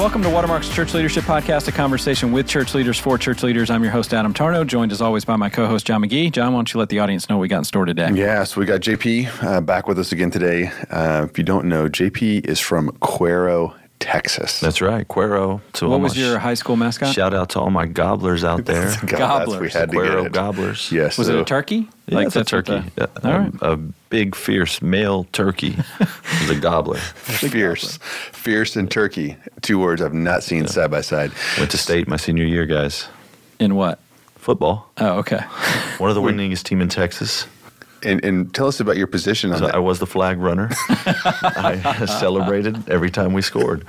welcome to Watermark's Church Leadership Podcast, a conversation with church leaders for church leaders. I'm your host, Adam Tarnow, joined as always by my co host, John McGee. John, why don't you let the audience know what we got in store today? Yes, we got JP uh, back with us again today. Uh, if you don't know, JP is from Cuero, Texas. That's right, Cuero. To what was your high school mascot? Shout out to all my gobblers out there. gobblers. We had Cuero gobblers. Yes. Was so. it a turkey? Yeah, like it's a turkey. The, a, right. a, big, fierce male turkey. is a gobbler. fierce, fierce, and turkey. Two words I've not seen yeah. side by side. Went to state my senior year, guys. In what? Football. Oh, okay. One of the winningest team in Texas. And, and tell us about your position on so that. I was the flag runner. I celebrated every time we scored.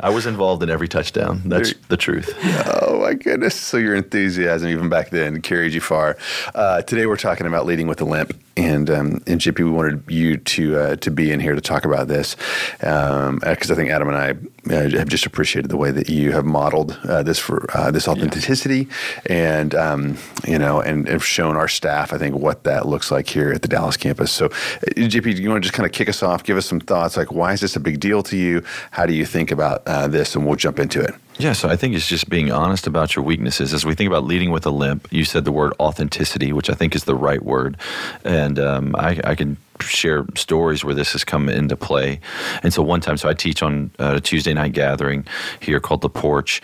I was involved in every touchdown. That's there, the truth. Oh my goodness! So your enthusiasm, even back then, carried you far. Uh, today we're talking about leading with a limp, and um, and JP, we wanted you to uh, to be in here to talk about this because um, I think Adam and I uh, have just appreciated the way that you have modeled uh, this for uh, this authenticity, yeah. and um, you know, and have shown our staff, I think, what that looks like here at the Dallas campus. So, uh, JP, do you want to just kind of kick us off? Give us some thoughts, like why is this a big deal to you? How do you think about uh, this? And we'll jump into it. Yeah, so I think it's just being honest about your weaknesses. As we think about leading with a limp, you said the word authenticity, which I think is the right word. And um, I, I, can share stories where this has come into play. And so one time, so I teach on a Tuesday night gathering here called The Porch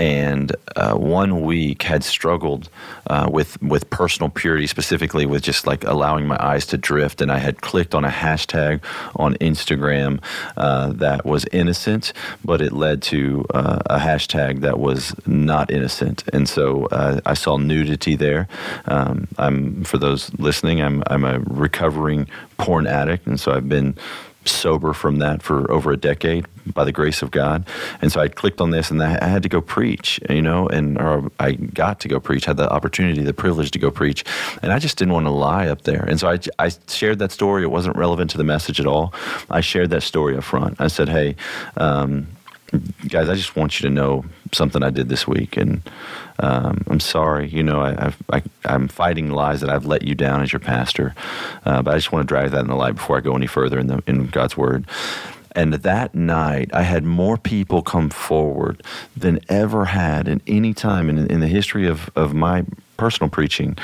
and uh, one week had struggled uh, with with personal purity, specifically with just like allowing my eyes to drift. And I had clicked on a hashtag on Instagram uh, that was innocent, but it led to uh, a hashtag that was not innocent. And so uh, I saw nudity there. Um, I'm for those listening, I'm I'm a recovering porn addict, and so I've been sober from that for over a decade by the grace of God. And so I clicked on this and I had to go preach, you know, and or I got to go preach, had the opportunity, the privilege to go preach. And I just didn't want to lie up there. And so I, I shared that story. It wasn't relevant to the message at all. I shared that story up front. I said, hey, um, guys, I just want you to know something I did this week, and um, I'm sorry. You know, I, I, am fighting lies that I've let you down as your pastor, uh, but I just want to drive that in the light before I go any further in the in God's word. And that night, I had more people come forward than ever had in any time in, in the history of, of my personal preaching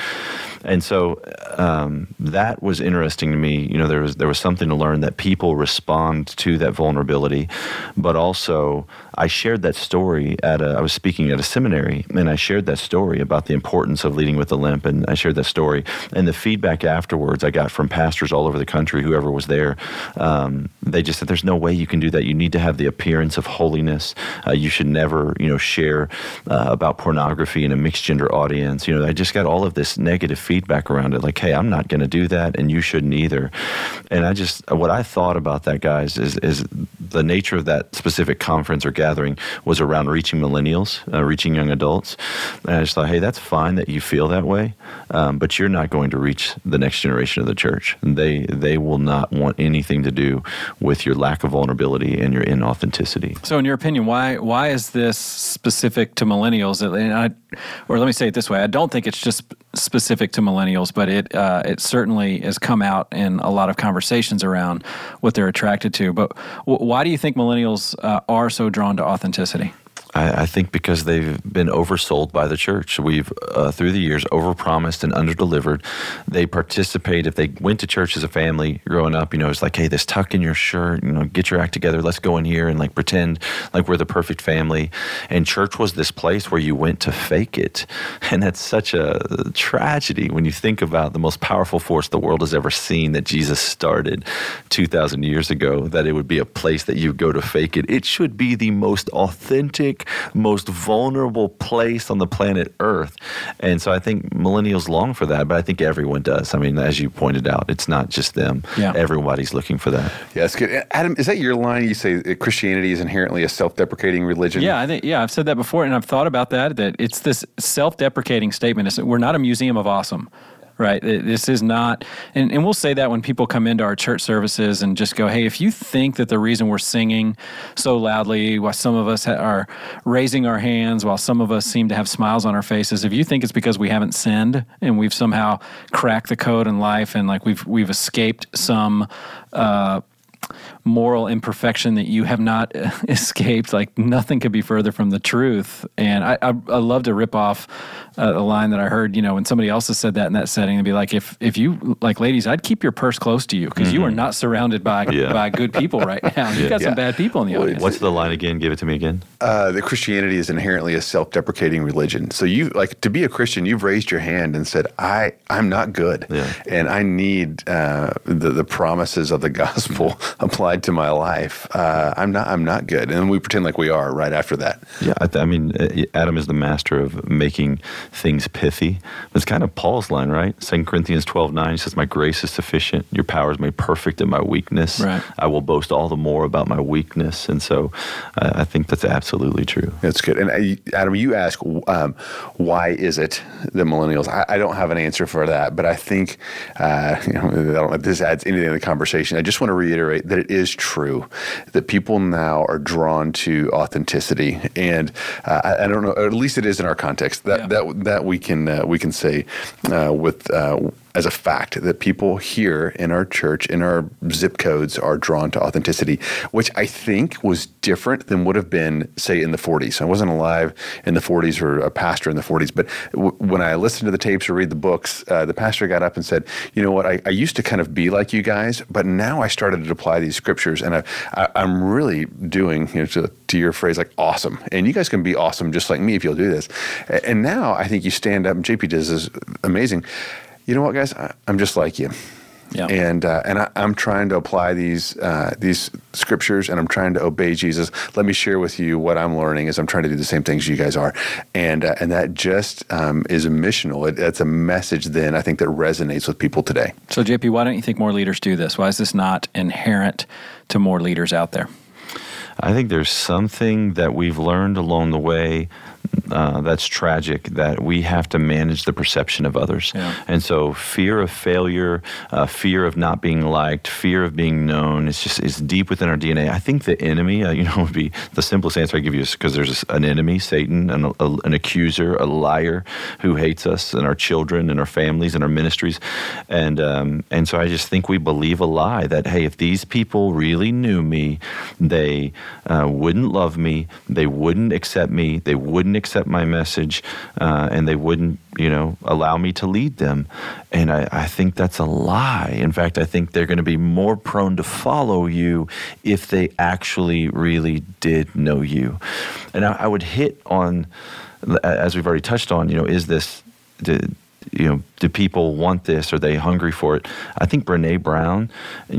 and so um, that was interesting to me. You know, there was there was something to learn that people respond to that vulnerability, but also I shared that story at a. I was speaking at a seminary, and I shared that story about the importance of leading with a limp, and I shared that story, and the feedback afterwards I got from pastors all over the country, whoever was there, um, they just said, "There's no way you can do that. You need to have the appearance of holiness. Uh, you should never, you know, share uh, about pornography in a mixed gender audience. You know, I just got all of this negative feedback." Feedback around it like hey i'm not going to do that and you shouldn't either. And i just what i thought about that guys is is the nature of that specific conference or gathering was around reaching millennials uh, reaching young adults. And i just thought hey that's fine that you feel that way um, but you're not going to reach the next generation of the church. They they will not want anything to do with your lack of vulnerability and your inauthenticity. So in your opinion why why is this specific to millennials? I, or let me say it this way i don't think it's just specific to millennials, but it uh, it certainly has come out in a lot of conversations around what they're attracted to. But w- why do you think millennials uh, are so drawn to authenticity? I, I, think because they've been oversold by the church. We've, uh, through the years, overpromised and underdelivered. They participate. If they went to church as a family growing up, you know, it's like, hey, this tuck in your shirt, you know, get your act together. Let's go in here and like pretend like we're the perfect family. And church was this place where you went to fake it. And that's such a tragedy when you think about the most powerful force the world has ever seen that Jesus started 2,000 years ago, that it would be a place that you go to fake it. It should be the most authentic, most vulnerable place on the planet Earth. And so I think millennials long for that, but I think everyone does. I mean, as you pointed out, it's not just them. Yeah. Everybody's looking for that. Yeah, that's good. Adam, is that your line? You say Christianity is inherently a self-deprecating religion? Yeah, I think yeah, I've said that before, and I've thought about that. That it's this self-deprecating statement. It's, we're not a museum of awesome right? This is not, and, and we'll say that when people come into our church services and just go, hey, if you think that the reason we're singing so loudly, while some of us are raising our hands, while some of us seem to have smiles on our faces, if you think it's because we haven't sinned and we've somehow cracked the code in life and like we've we've escaped some uh, moral imperfection that you have not escaped. Like nothing could be further from the truth. And I, I, I love to rip off uh, a line that I heard, you know, when somebody else has said that in that setting, and be like, if if you like ladies, I'd keep your purse close to you because mm-hmm. you are not surrounded by yeah. by good people right now. You've yeah. got some bad people in the audience. What's the line again? Give it to me again. Uh, that Christianity is inherently a self-deprecating religion. So you like to be a Christian, you've raised your hand and said, I I'm not good, yeah. and I need uh, the the promises of the gospel applied to my life. Uh, I'm not I'm not good, and we pretend like we are right after that. Yeah, I, I mean, uh, Adam is the master of making things pithy. It's kind of Paul's line, right? Second Corinthians 12, 9, he says, My grace is sufficient. Your power is made perfect in my weakness. Right. I will boast all the more about my weakness. And so uh, I think that's absolutely true. That's good. And uh, Adam, you ask, um, why is it the millennials? I, I, don't have an answer for that, but I think, uh, you know, I don't know if this adds anything to the conversation. I just want to reiterate that it is true that people now are drawn to authenticity. And uh, I, I, don't know, at least it is in our context. That, yeah. that, that we can, uh, we can say uh, with uh, as a fact that people here in our church, in our zip codes, are drawn to authenticity, which I think was different than would have been, say, in the 40s. I wasn't alive in the 40s or a pastor in the 40s, but w- when I listened to the tapes or read the books, uh, the pastor got up and said, You know what? I, I, used to kind of be like you guys, but now I started to apply these scriptures, and I, am really doing, you know, to, to your phrase, like awesome. And you guys can be awesome just like me if you'll do this. And now I think you stand up, and JP does this amazing you know what, guys, I, am just like you. Yeah. And uh, and I, am trying to apply these uh, these scriptures, and I'm trying to obey Jesus. Let me share with you what I'm learning as I'm trying to do the same things you guys are, and uh, and that just um, is a missional. It, it's a message then I think that resonates with people today. So JP, why don't you think more leaders do this? Why is this not inherent to more leaders out there? I think there's something that we've learned along the way uh, that's tragic that we have to manage the perception of others. Yeah. And so fear of failure, uh, fear of not being liked, fear of being known, it's just it's deep within our DNA. I think the enemy, uh, you know, would be the simplest answer I give you is because there's an enemy, Satan, an, a, an accuser, a liar who hates us and our children and our families and our ministries. And, um, and so I just think we believe a lie that, hey, if these people really knew me, they uh, wouldn't love me, they wouldn't accept me, they wouldn't accept my message, uh, and they wouldn't, you know, allow me to lead them. And I, I think that's a lie. In fact, I think they're going to be more prone to follow you if they actually really did know you. And I, I would hit on, as we've already touched on, you know, is this. The, you know, do people want this? Are they hungry for it? I think Brene Brown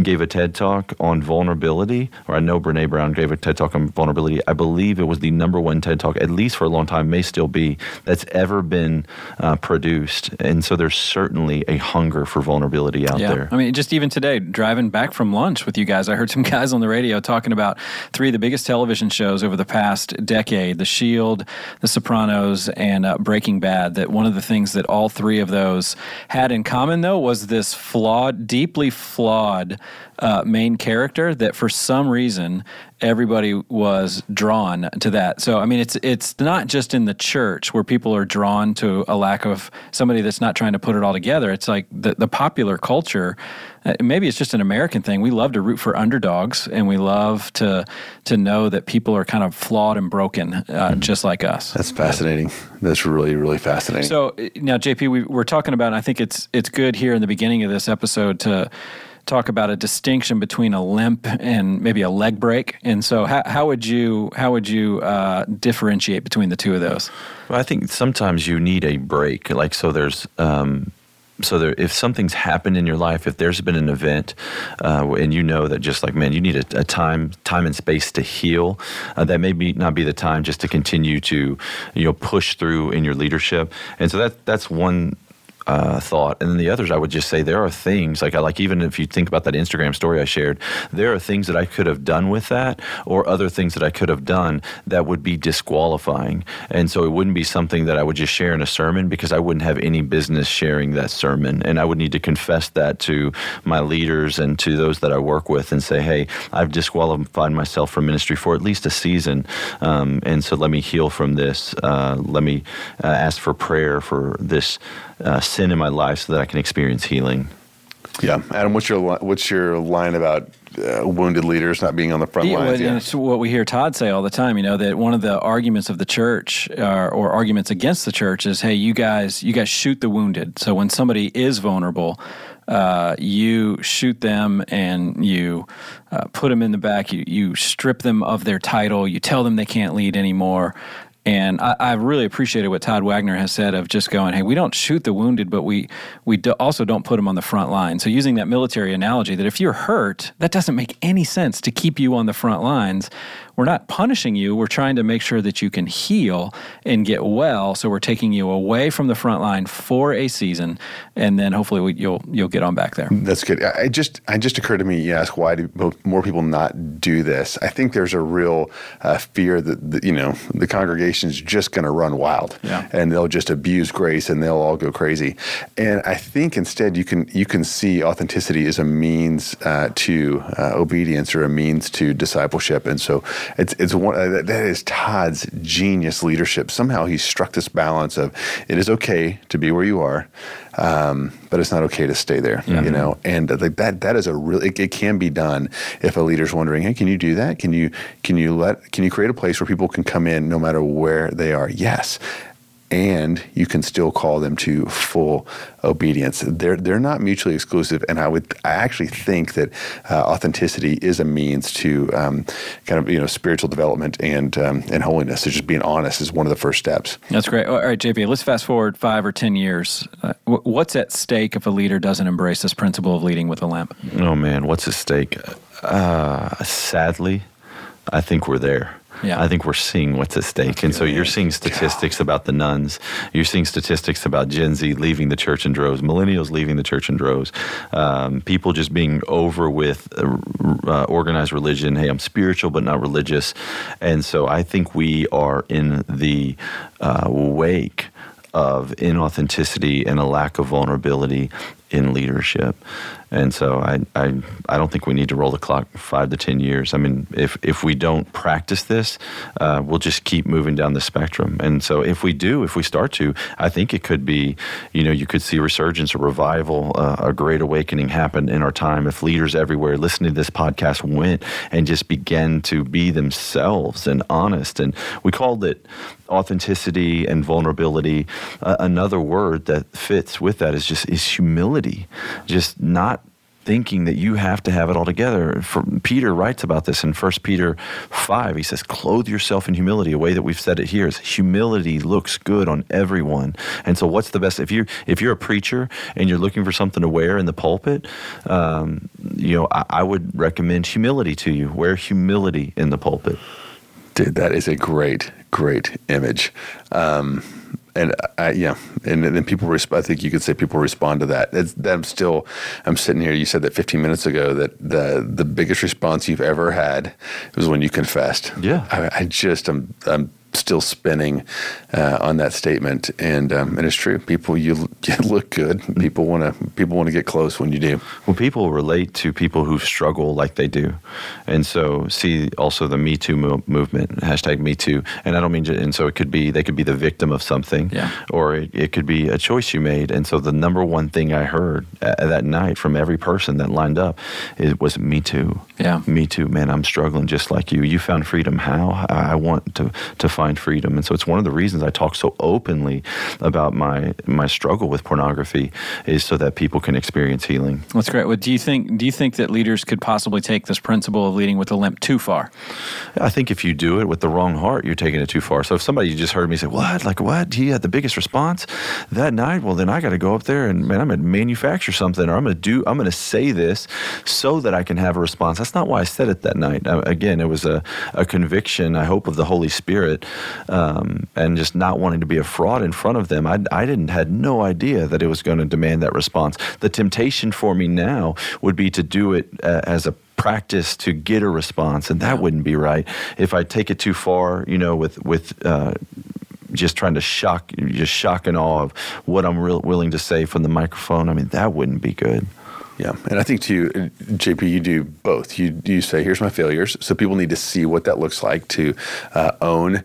gave a TED talk on vulnerability, or I know Brene Brown gave a TED talk on vulnerability. I believe it was the number one TED talk, at least for a long time, may still be, that's ever been uh, produced. And so there's certainly a hunger for vulnerability out yeah. there. I mean, just even today, driving back from lunch with you guys, I heard some guys on the radio talking about three of the biggest television shows over the past decade The Shield, The Sopranos, and uh, Breaking Bad. That one of the things that all three of those had in common, though, was this flawed, deeply flawed uh, main character that for some reason everybody was drawn to that. So I mean, it's it's not just in the church where people are drawn to a lack of somebody that's not trying to put it all together. It's like the the popular culture. Uh, maybe it's just an American thing. We love to root for underdogs, and we love to to know that people are kind of flawed and broken, uh, mm-hmm. just like us. That's fascinating. That's really really fascinating. So uh, now, JP, we, we're talking about. I think it's it's good here in the beginning of this episode to talk about a distinction between a limp and maybe a leg break. And so, how, how would you how would you uh, differentiate between the two of those? Well, I think sometimes you need a break. Like so, there's. Um, so there, if something's happened in your life, if there's been an event, uh, and you know that just like man, you need a, a time, time and space to heal, uh, that may be not be the time just to continue to, you know, push through in your leadership. And so that that's one uh, thought. And then the others, I would just say there are things like I like even if you think about that Instagram story I shared, there are things that I could have done with that, or other things that I could have done that would be disqualifying. And so it wouldn't be something that I would just share in a sermon because I wouldn't have any business sharing that sermon, and I would need to confess that to my leaders and to those that I work with and say, hey, I've disqualified myself from ministry for at least a season, um, and so let me heal from this. Uh, let me uh, ask for prayer for this uh, sin in my life so that I can experience healing. Yeah, Adam, what's your li- what's your line about uh, wounded leaders not being on the front Yeah, lines? well, it's what we hear Todd say all the time. You know that one of the arguments of the church, uh, or arguments against the church, is, "Hey, you guys, you guys shoot the wounded." So when somebody is vulnerable, uh, you shoot them and you uh, put them in the back. You you strip them of their title. You tell them they can't lead anymore. And I, I really appreciated what Todd Wagner has said of just going, hey, we don't shoot the wounded, but we we do also don't put them on the front line. So using that military analogy, that if you're hurt, that doesn't make any sense to keep you on the front lines. We're not punishing you. We're trying to make sure that you can heal and get well. So we're taking you away from the front line for a season, and then hopefully we, you'll you'll get on back there. That's good. I just, I just occurred to me. You ask why do more people not do this? I think there's a real uh, fear that, that you know the congregation's just going to run wild, Yeah. and they'll just abuse grace and they'll all go crazy. And I think instead you can you can see authenticity as a means uh, to uh, obedience or a means to discipleship. And so it's it's one uh, that that is Todd's genius leadership. Somehow he struck this balance of it is okay to be where you are. Um, but it's not okay to stay there, you know. And uh, like that, that is a really it, it can be done if a leader's wondering, hey, can you do that? Can you can you let can you create a place where people can come in no matter where they are? Yes, and you can still call them to full obedience. They're they're not mutually exclusive, and I would I actually think that uh, authenticity is a means to um, kind of you know spiritual development and um, and holiness. So just being honest is one of the first steps. That's great. All right, JP, let's fast forward five or 10 years. Uh, what's at stake if a leader doesn't embrace this principle of leading with a lamp? Oh man, what's at stake? Uh, sadly, I think we're there. Yeah. I think we're seeing what's at stake. And so you're seeing statistics about the nones. You're seeing statistics about Gen Z leaving the church in droves, millennials leaving the church in droves, um, people just being over with uh, uh, organized religion. Hey, I'm spiritual, but not religious. And so I think we are in the uh, wake of inauthenticity and a lack of vulnerability in leadership. And so I, I, I don't think we need to roll the clock five to 10 years. I mean, if, if we don't practice this, uh, we'll just keep moving down the spectrum. And so if we do, if we start to, I think it could be, you know, you could see resurgence, a revival, uh, a great awakening happen in our time if leaders everywhere listening to this podcast went and just began to be themselves and honest. And we called it authenticity and vulnerability. Uh, another word that fits with that is just is humility, just not thinking that you have to have it all together. For, Peter writes about this in 1 Peter 5. He says, Clothe yourself in humility. A way that we've said it here is humility looks good on everyone. And so, what's the best? If you're, if you're a preacher and you're looking for something to wear in the pulpit, um, you know, I, I would recommend humility to you. Wear humility in the pulpit. Dude, that is a great, great image. Um, and I, yeah, and then people. Resp- I think you could say people respond to that. It's, that I'm still. I'm sitting here. You said that 15 minutes ago that the the biggest response you've ever had was when you confessed. Yeah. I, I just I'm I'm still spinning uh, on that statement, and um, and it's true. People, you, you look good. People want to people want to get close when you do. Well, people relate to people who struggle like they do, and so see also the Me Too mo- movement hashtag Me Too, and I don't mean to, and so it could be they could be the victim of something, Yeah. or it, it could be a choice you made, and so the number one thing I heard uh, that night from every person that lined up, it was Me Too. Yeah. Me Too, man. I'm struggling just like you. You found freedom. How? I I want to to find freedom, and so it's one of the reasons I talk so openly about my my struggle with pornography is so that people can experience healing. That's great. Well, do you think do you think that leaders could possibly take this principle of leading with a limp too far? I think if you do it with the wrong heart, you're taking it too far. So if somebody just heard me say, "What? Like what? He had the biggest response that night." Well, then I got to go up there and man, I'm going to manufacture something, or I'm going to do, I'm going to say this so that I can have a response. That's not why I said it that night. Again, it was a, a conviction. I hope of the Holy Spirit, um, and just not wanting to be a fraud in front of them. I, I didn't had no idea that it was going to demand that response. The temptation for me now would be to do it uh, as a practice to get a response, and that wouldn't be right. If I take it too far, you know, with with uh, just trying to shock, just shock and awe of what I'm real willing to say from the microphone. I mean, that wouldn't be good. Yeah, and I think too, JP, you do both. You you say, "Here's my failures," so people need to see what that looks like to uh, own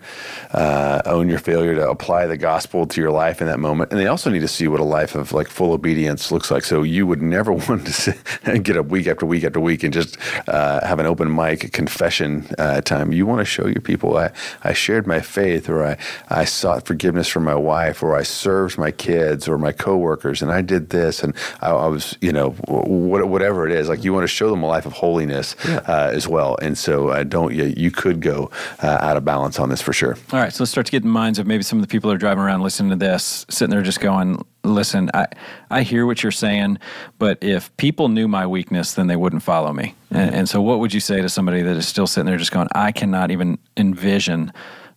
uh, own your failure, to apply the gospel to your life in that moment, and they also need to see what a life of like full obedience looks like. So you would never want to get up week after week after week and just uh, have an open mic confession uh, time. You want to show your people, I I shared my faith, or I I sought forgiveness from my wife, or I served my kids or my coworkers, and I did this, and I, I was you know whatever it is. Like you want to show them a life of holiness yeah. uh, as well. And so uh, don't you, you could go uh, out of balance on this for sure. All right, so let's start to get in minds of maybe some of the people that are driving around listening to this, sitting there just going, "Listen, I I hear what you're saying, but if people knew my weakness, then they wouldn't follow me." Mm-hmm. And, and so, what would you say to somebody that is still sitting there just going, "I cannot even envision."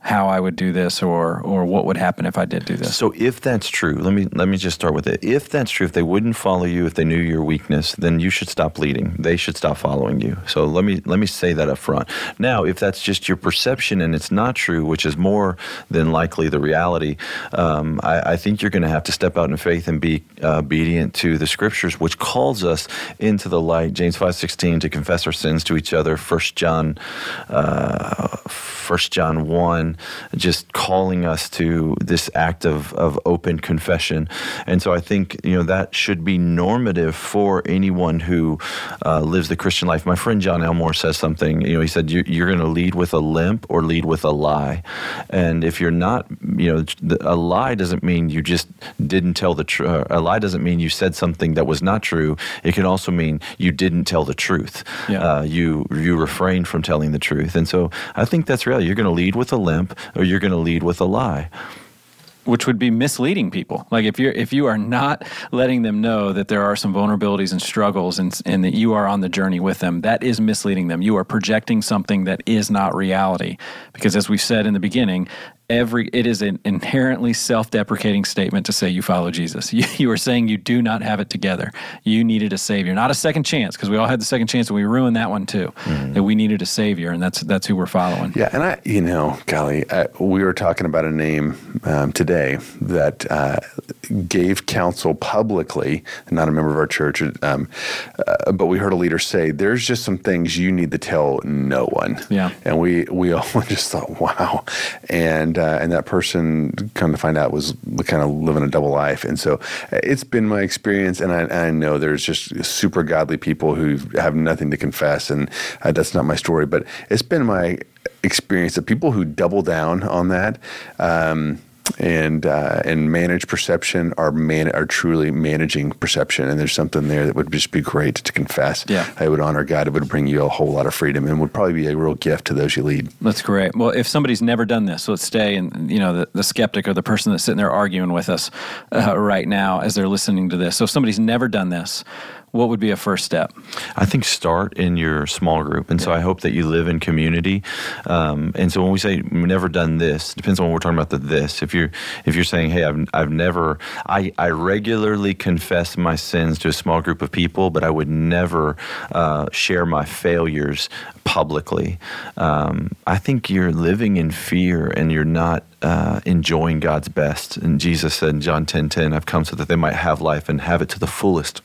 How I would do this or or what would happen if I did do this. So if that's true, let me let me just start with it. If that's true, if they wouldn't follow you if they knew your weakness, then you should stop leading. They should stop following you. So let me let me say that up front. Now, if that's just your perception and it's not true, which is more than likely the reality, um, I, I, think you're going to have to step out in faith and be uh, obedient to the scriptures, which calls us into the light. James five sixteen to confess our sins to each other. First John. Uh, First John 1, just calling us to this act of, of open confession. And so I think, you know, that should be normative for anyone who uh, lives the Christian life. My friend John Elmore says something, you know, he said, you're, you're going to lead with a limp or lead with a lie. And if you're not, you know, a lie doesn't mean you just didn't tell the truth. A lie doesn't mean you said something that was not true. It can also mean you didn't tell the truth. Yeah. Uh, you, you refrained from telling the truth. And so I think that's really you're going to lead with a limp or you're going to lead with a lie which would be misleading people. Like if you're if you are not letting them know that there are some vulnerabilities and struggles and and that you are on the journey with them, that is misleading them. You are projecting something that is not reality. Because as we said in the beginning, every it is an inherently self-deprecating statement to say you follow jesus. You, you are saying you do not have it together. You needed a savior. Not a second chance because we all had the second chance and we ruined that one too. Mm-hmm. that we needed a savior and that's that's who we're following. Yeah and i you know golly I, we were talking about a name um, today that uh, gave counsel publicly not a member of our church um, uh, but we heard a leader say there's just some things you need to tell no one. Yeah. And we we all just thought wow. And and uh, and that person come to find out was kind of living a double life. And so uh, it's been my experience and I, I know there's just super godly people who have nothing to confess and uh, that's not my story. But it's been my experience that people who double down on that um, and uh, and manage perception are man are truly managing perception. And there's something there that would just be great to confess. Yeah. It would honor god. It would bring you a whole lot of freedom and would probably be a real gift to those you lead. That's great. Well if somebody's never done this so let's stay and you know the, the skeptic or the person that's sitting there arguing with us uh, right now as they're listening to this. So if somebody's never done this what would be a first step? I think start in your small group, and yeah. so I hope that you live in community. Um, and so when we say we've never done this, depends on what we're talking about. The this, if you're if you're saying, hey, I've I've never, I I regularly confess my sins to a small group of people, but I would never uh, share my failures publicly. Um, I think you're living in fear, and you're not uh, enjoying God's best. And Jesus said in John 10 10, I've come so that they might have life and have it to the fullest.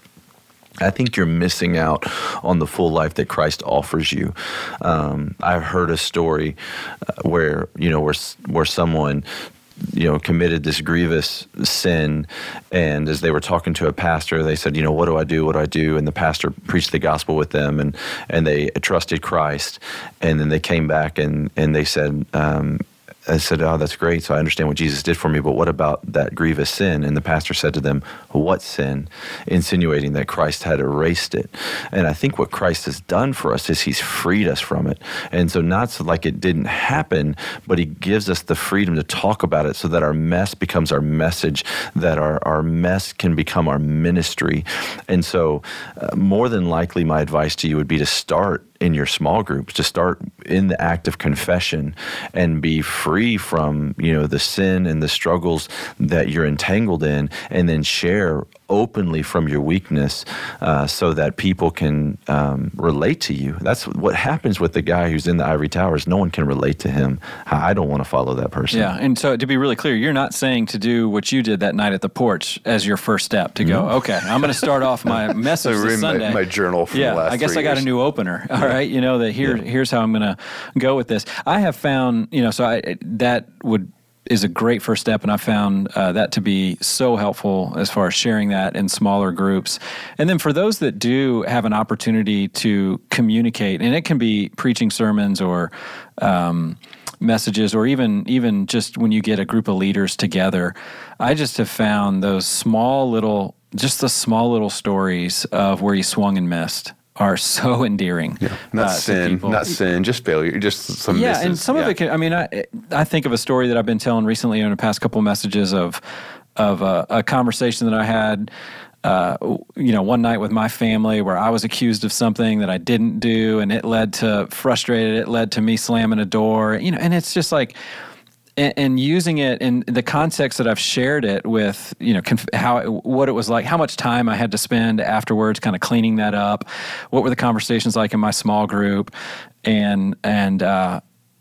I think you're missing out on the full life that Christ offers you. Um, I've heard a story uh, where you know where where someone you know committed this grievous sin and as they were talking to a pastor they said you know what do i do what do i do and the pastor preached the gospel with them and and they trusted christ and then they came back and and they said um, I said, Oh, that's great. So I understand what Jesus did for me, but what about that grievous sin? And the pastor said to them, What sin? Insinuating that Christ had erased it. And I think what Christ has done for us is he's freed us from it. And so, not so like it didn't happen, but he gives us the freedom to talk about it so that our mess becomes our message, that our, our mess can become our ministry. And so, uh, more than likely, my advice to you would be to start in your small groups to start in the act of confession and be free from you know the sin and the struggles that you're entangled in and then share openly from your weakness uh, so that people can um, relate to you. That's what happens with the guy who's in the ivory towers. No one can relate to him. I don't want to follow that person. Yeah. And so to be really clear, you're not saying to do what you did that night at the porch as your first step to go, okay, I'm going to start off my message So this read my- Sunday. my journal from the yeah, last I guess three I got a new opener. All right. You know, that here, here's how I'm going to go with this. I have found, you know, so I, that would, is a great first step, and I found uh, that to be so helpful as far as sharing that in smaller groups. And then for those that do have an opportunity to communicate, and it can be preaching sermons or um, messages, or even even just when you get a group of leaders together, I just have found those small little, just the small little stories of where you swung and missed are so endearing. Not uh, sin, people. not sin, just failure, just some Yeah, misses. and some of it can. I mean, I I think of a story that I've been telling recently in the past couple messages of of a, a conversation that I had. Uh, you know, one night with my family where I was accused of something that I didn't do, and it led to frustrated. It led to me slamming a door. You know, and it's just like, and, and using it in the context that I've shared it with, you know, conf- how it, what it was like, how much time I had to spend afterwards, kind of cleaning that up. What were the conversations like in my small group, and and uh,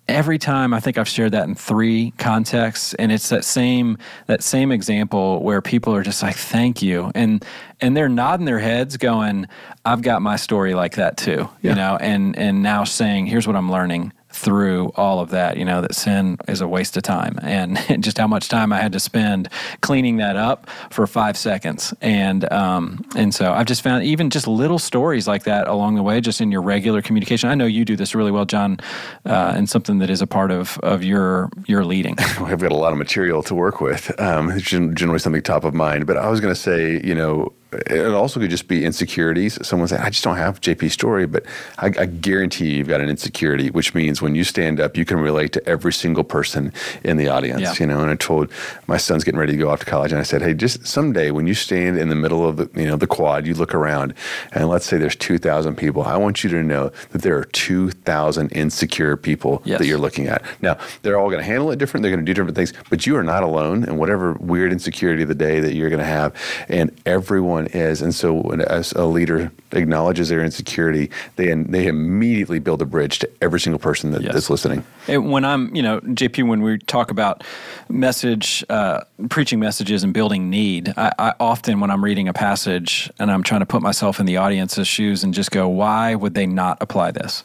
every time I think I've shared that in three contexts, and it's that same that same example where people are just like, "Thank you," and and they're nodding their heads, going, "I've got my story like that too," you know, and and now saying, "Here's what I'm learning." Through all of that, you know, that sin is a waste of time and just how much time I had to spend cleaning that up for five seconds. And, um, and so I've just found even just little stories like that along the way, just in your regular communication. I know you do this really well, John, uh, and something that is a part of, of your, your leading. I've got a lot of material to work with. Um, it's generally something top of mind. But I was going to say, you know, it also could just be insecurities. Someone say, I just don't have JP's story, but I, I guarantee you've got an insecurity, which means when you stand up, you can relate to every single person in the audience. Yeah. You know, and I told my son's getting ready to go off to college, and I said, hey, just someday when you stand in the middle of the, you know, the quad, you look around, and let's say there's 2,000 people. I want you to know that there are 2,000 insecure people Yes. that you're looking at. Now, they're all going to handle it different. They're going to do different things, but you are not alone in whatever weird insecurity of the day that you're going to have. And everyone is. And so, when as a leader acknowledges their insecurity, they they immediately build a bridge to every single person that, Yes. that's listening. And when I'm, you know, JP, when we talk about message, uh, preaching messages and building need, I, I often, when I'm reading a passage and I'm trying to put myself in the audience's shoes and just go, why would they not apply this?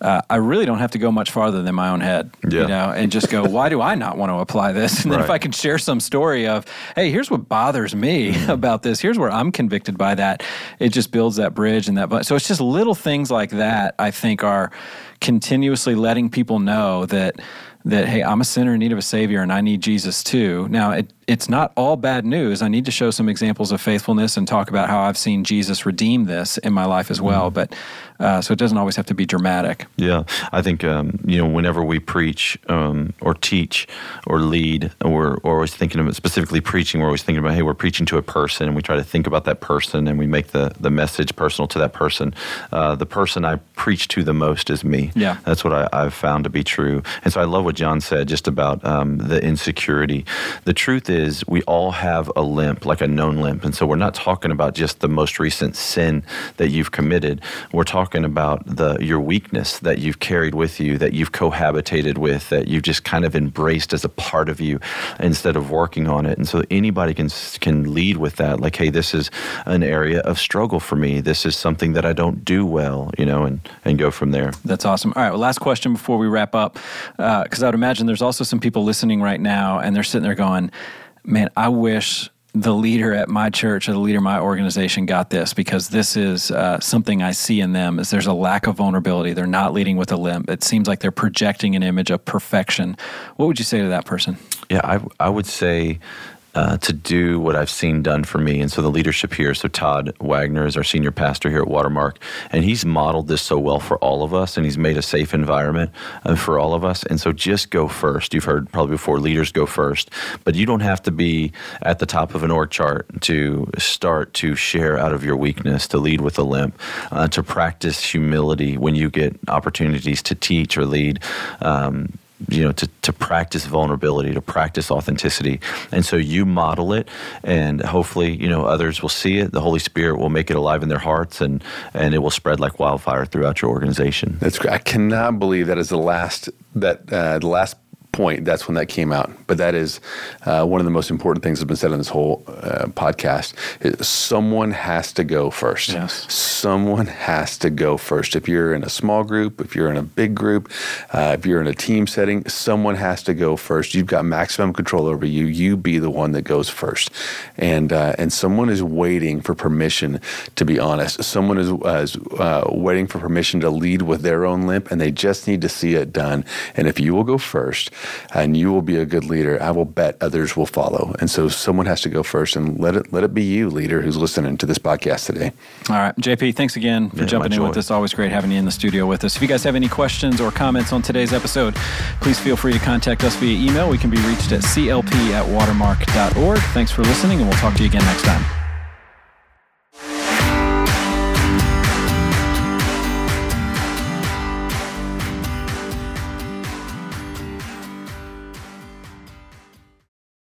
Uh, I really don't have to go much farther than my own head, Yeah. you know, and just go, why do I not want to apply this? And then if I can share some story of, hey, here's what bothers me about this, here's where I'm convicted by that, it just builds that bridge and that. So it's just little things like that, I think, are continuously letting people know that that hey i'm a sinner in need of a savior and i need jesus too now it, it's not all bad news i need to show some examples of faithfulness and talk about how i've seen jesus redeem this in my life as well but uh, so it doesn't always have to be dramatic Yeah, I think um, you know whenever we preach um, or teach or lead, we're, we're always thinking about specifically preaching. We're always thinking about hey, we're preaching to a person, and we try to think about that person, and we make the the message personal to that person. Uh, the person I preach to the most is me. Yeah. that's what I, I've found to be true. And so I love what John said just about um, the insecurity. The truth is, we all have a limp, like a known limp, and so we're not talking about just the most recent sin that you've committed. We're talking about the your weakness that you've carried with you, that you've cohabitated with, that you've just kind of embraced as a part of you instead of working on it. And so anybody can can lead with that, like, hey, this is an area of struggle for me. This is something that I don't do well, you know, and and go from there. That's awesome. All right, well, last question before we wrap up, because I would imagine there's also some people listening right now, and they're sitting there going, "Man, I wish the leader at my church or the leader of my organization got this because this is uh, something I see in them. Is there's a lack of vulnerability? They're not leading with a limp. It seems like they're projecting an image of perfection. What would you say to that person? Yeah, I, I would say uh, to do what I've seen done for me. And so the leadership here, so Todd Wagner is our senior pastor here at Watermark, and he's modeled this so well for all of us, and he's made a safe environment uh, for all of us. And so just go first. You've heard probably before leaders go first, but you don't have to be at the top of an org chart to start to share out of your weakness, to lead with a limp, uh, to practice humility when you get opportunities to teach or lead. Um, you know to, to practice vulnerability to practice authenticity. And so you model it and hopefully you know others will see it. The holy spirit will make it alive in their hearts and and it will spread like wildfire throughout your organization. That's great. I cannot believe that is the last that uh, the last point, that's when that came out. But that is uh, one of the most important things that's been said in this whole uh, podcast. Is someone has to go first. Yes. Someone has to go first. If you're in a small group, if you're in a big group, uh, if you're in a team setting, someone has to go first. You've got maximum control over you. You be the one that goes first, and uh, and someone is waiting for permission to be honest. Someone is, uh, is uh, waiting for permission to lead with their own limp, and they just need to see it done. And if you will go first, and you will be a good leader, I will bet others will follow. And so someone has to go first, and let it let it be you, leader, who's listening to this podcast today. All right, JP, thanks again for Yeah, jumping in joy. with us. Always great having you in the studio with us. If you guys have any questions or comments on today's episode, please feel free to contact us via email. We can be reached at clp at watermark.org. Thanks for listening, and we'll talk to you again next time.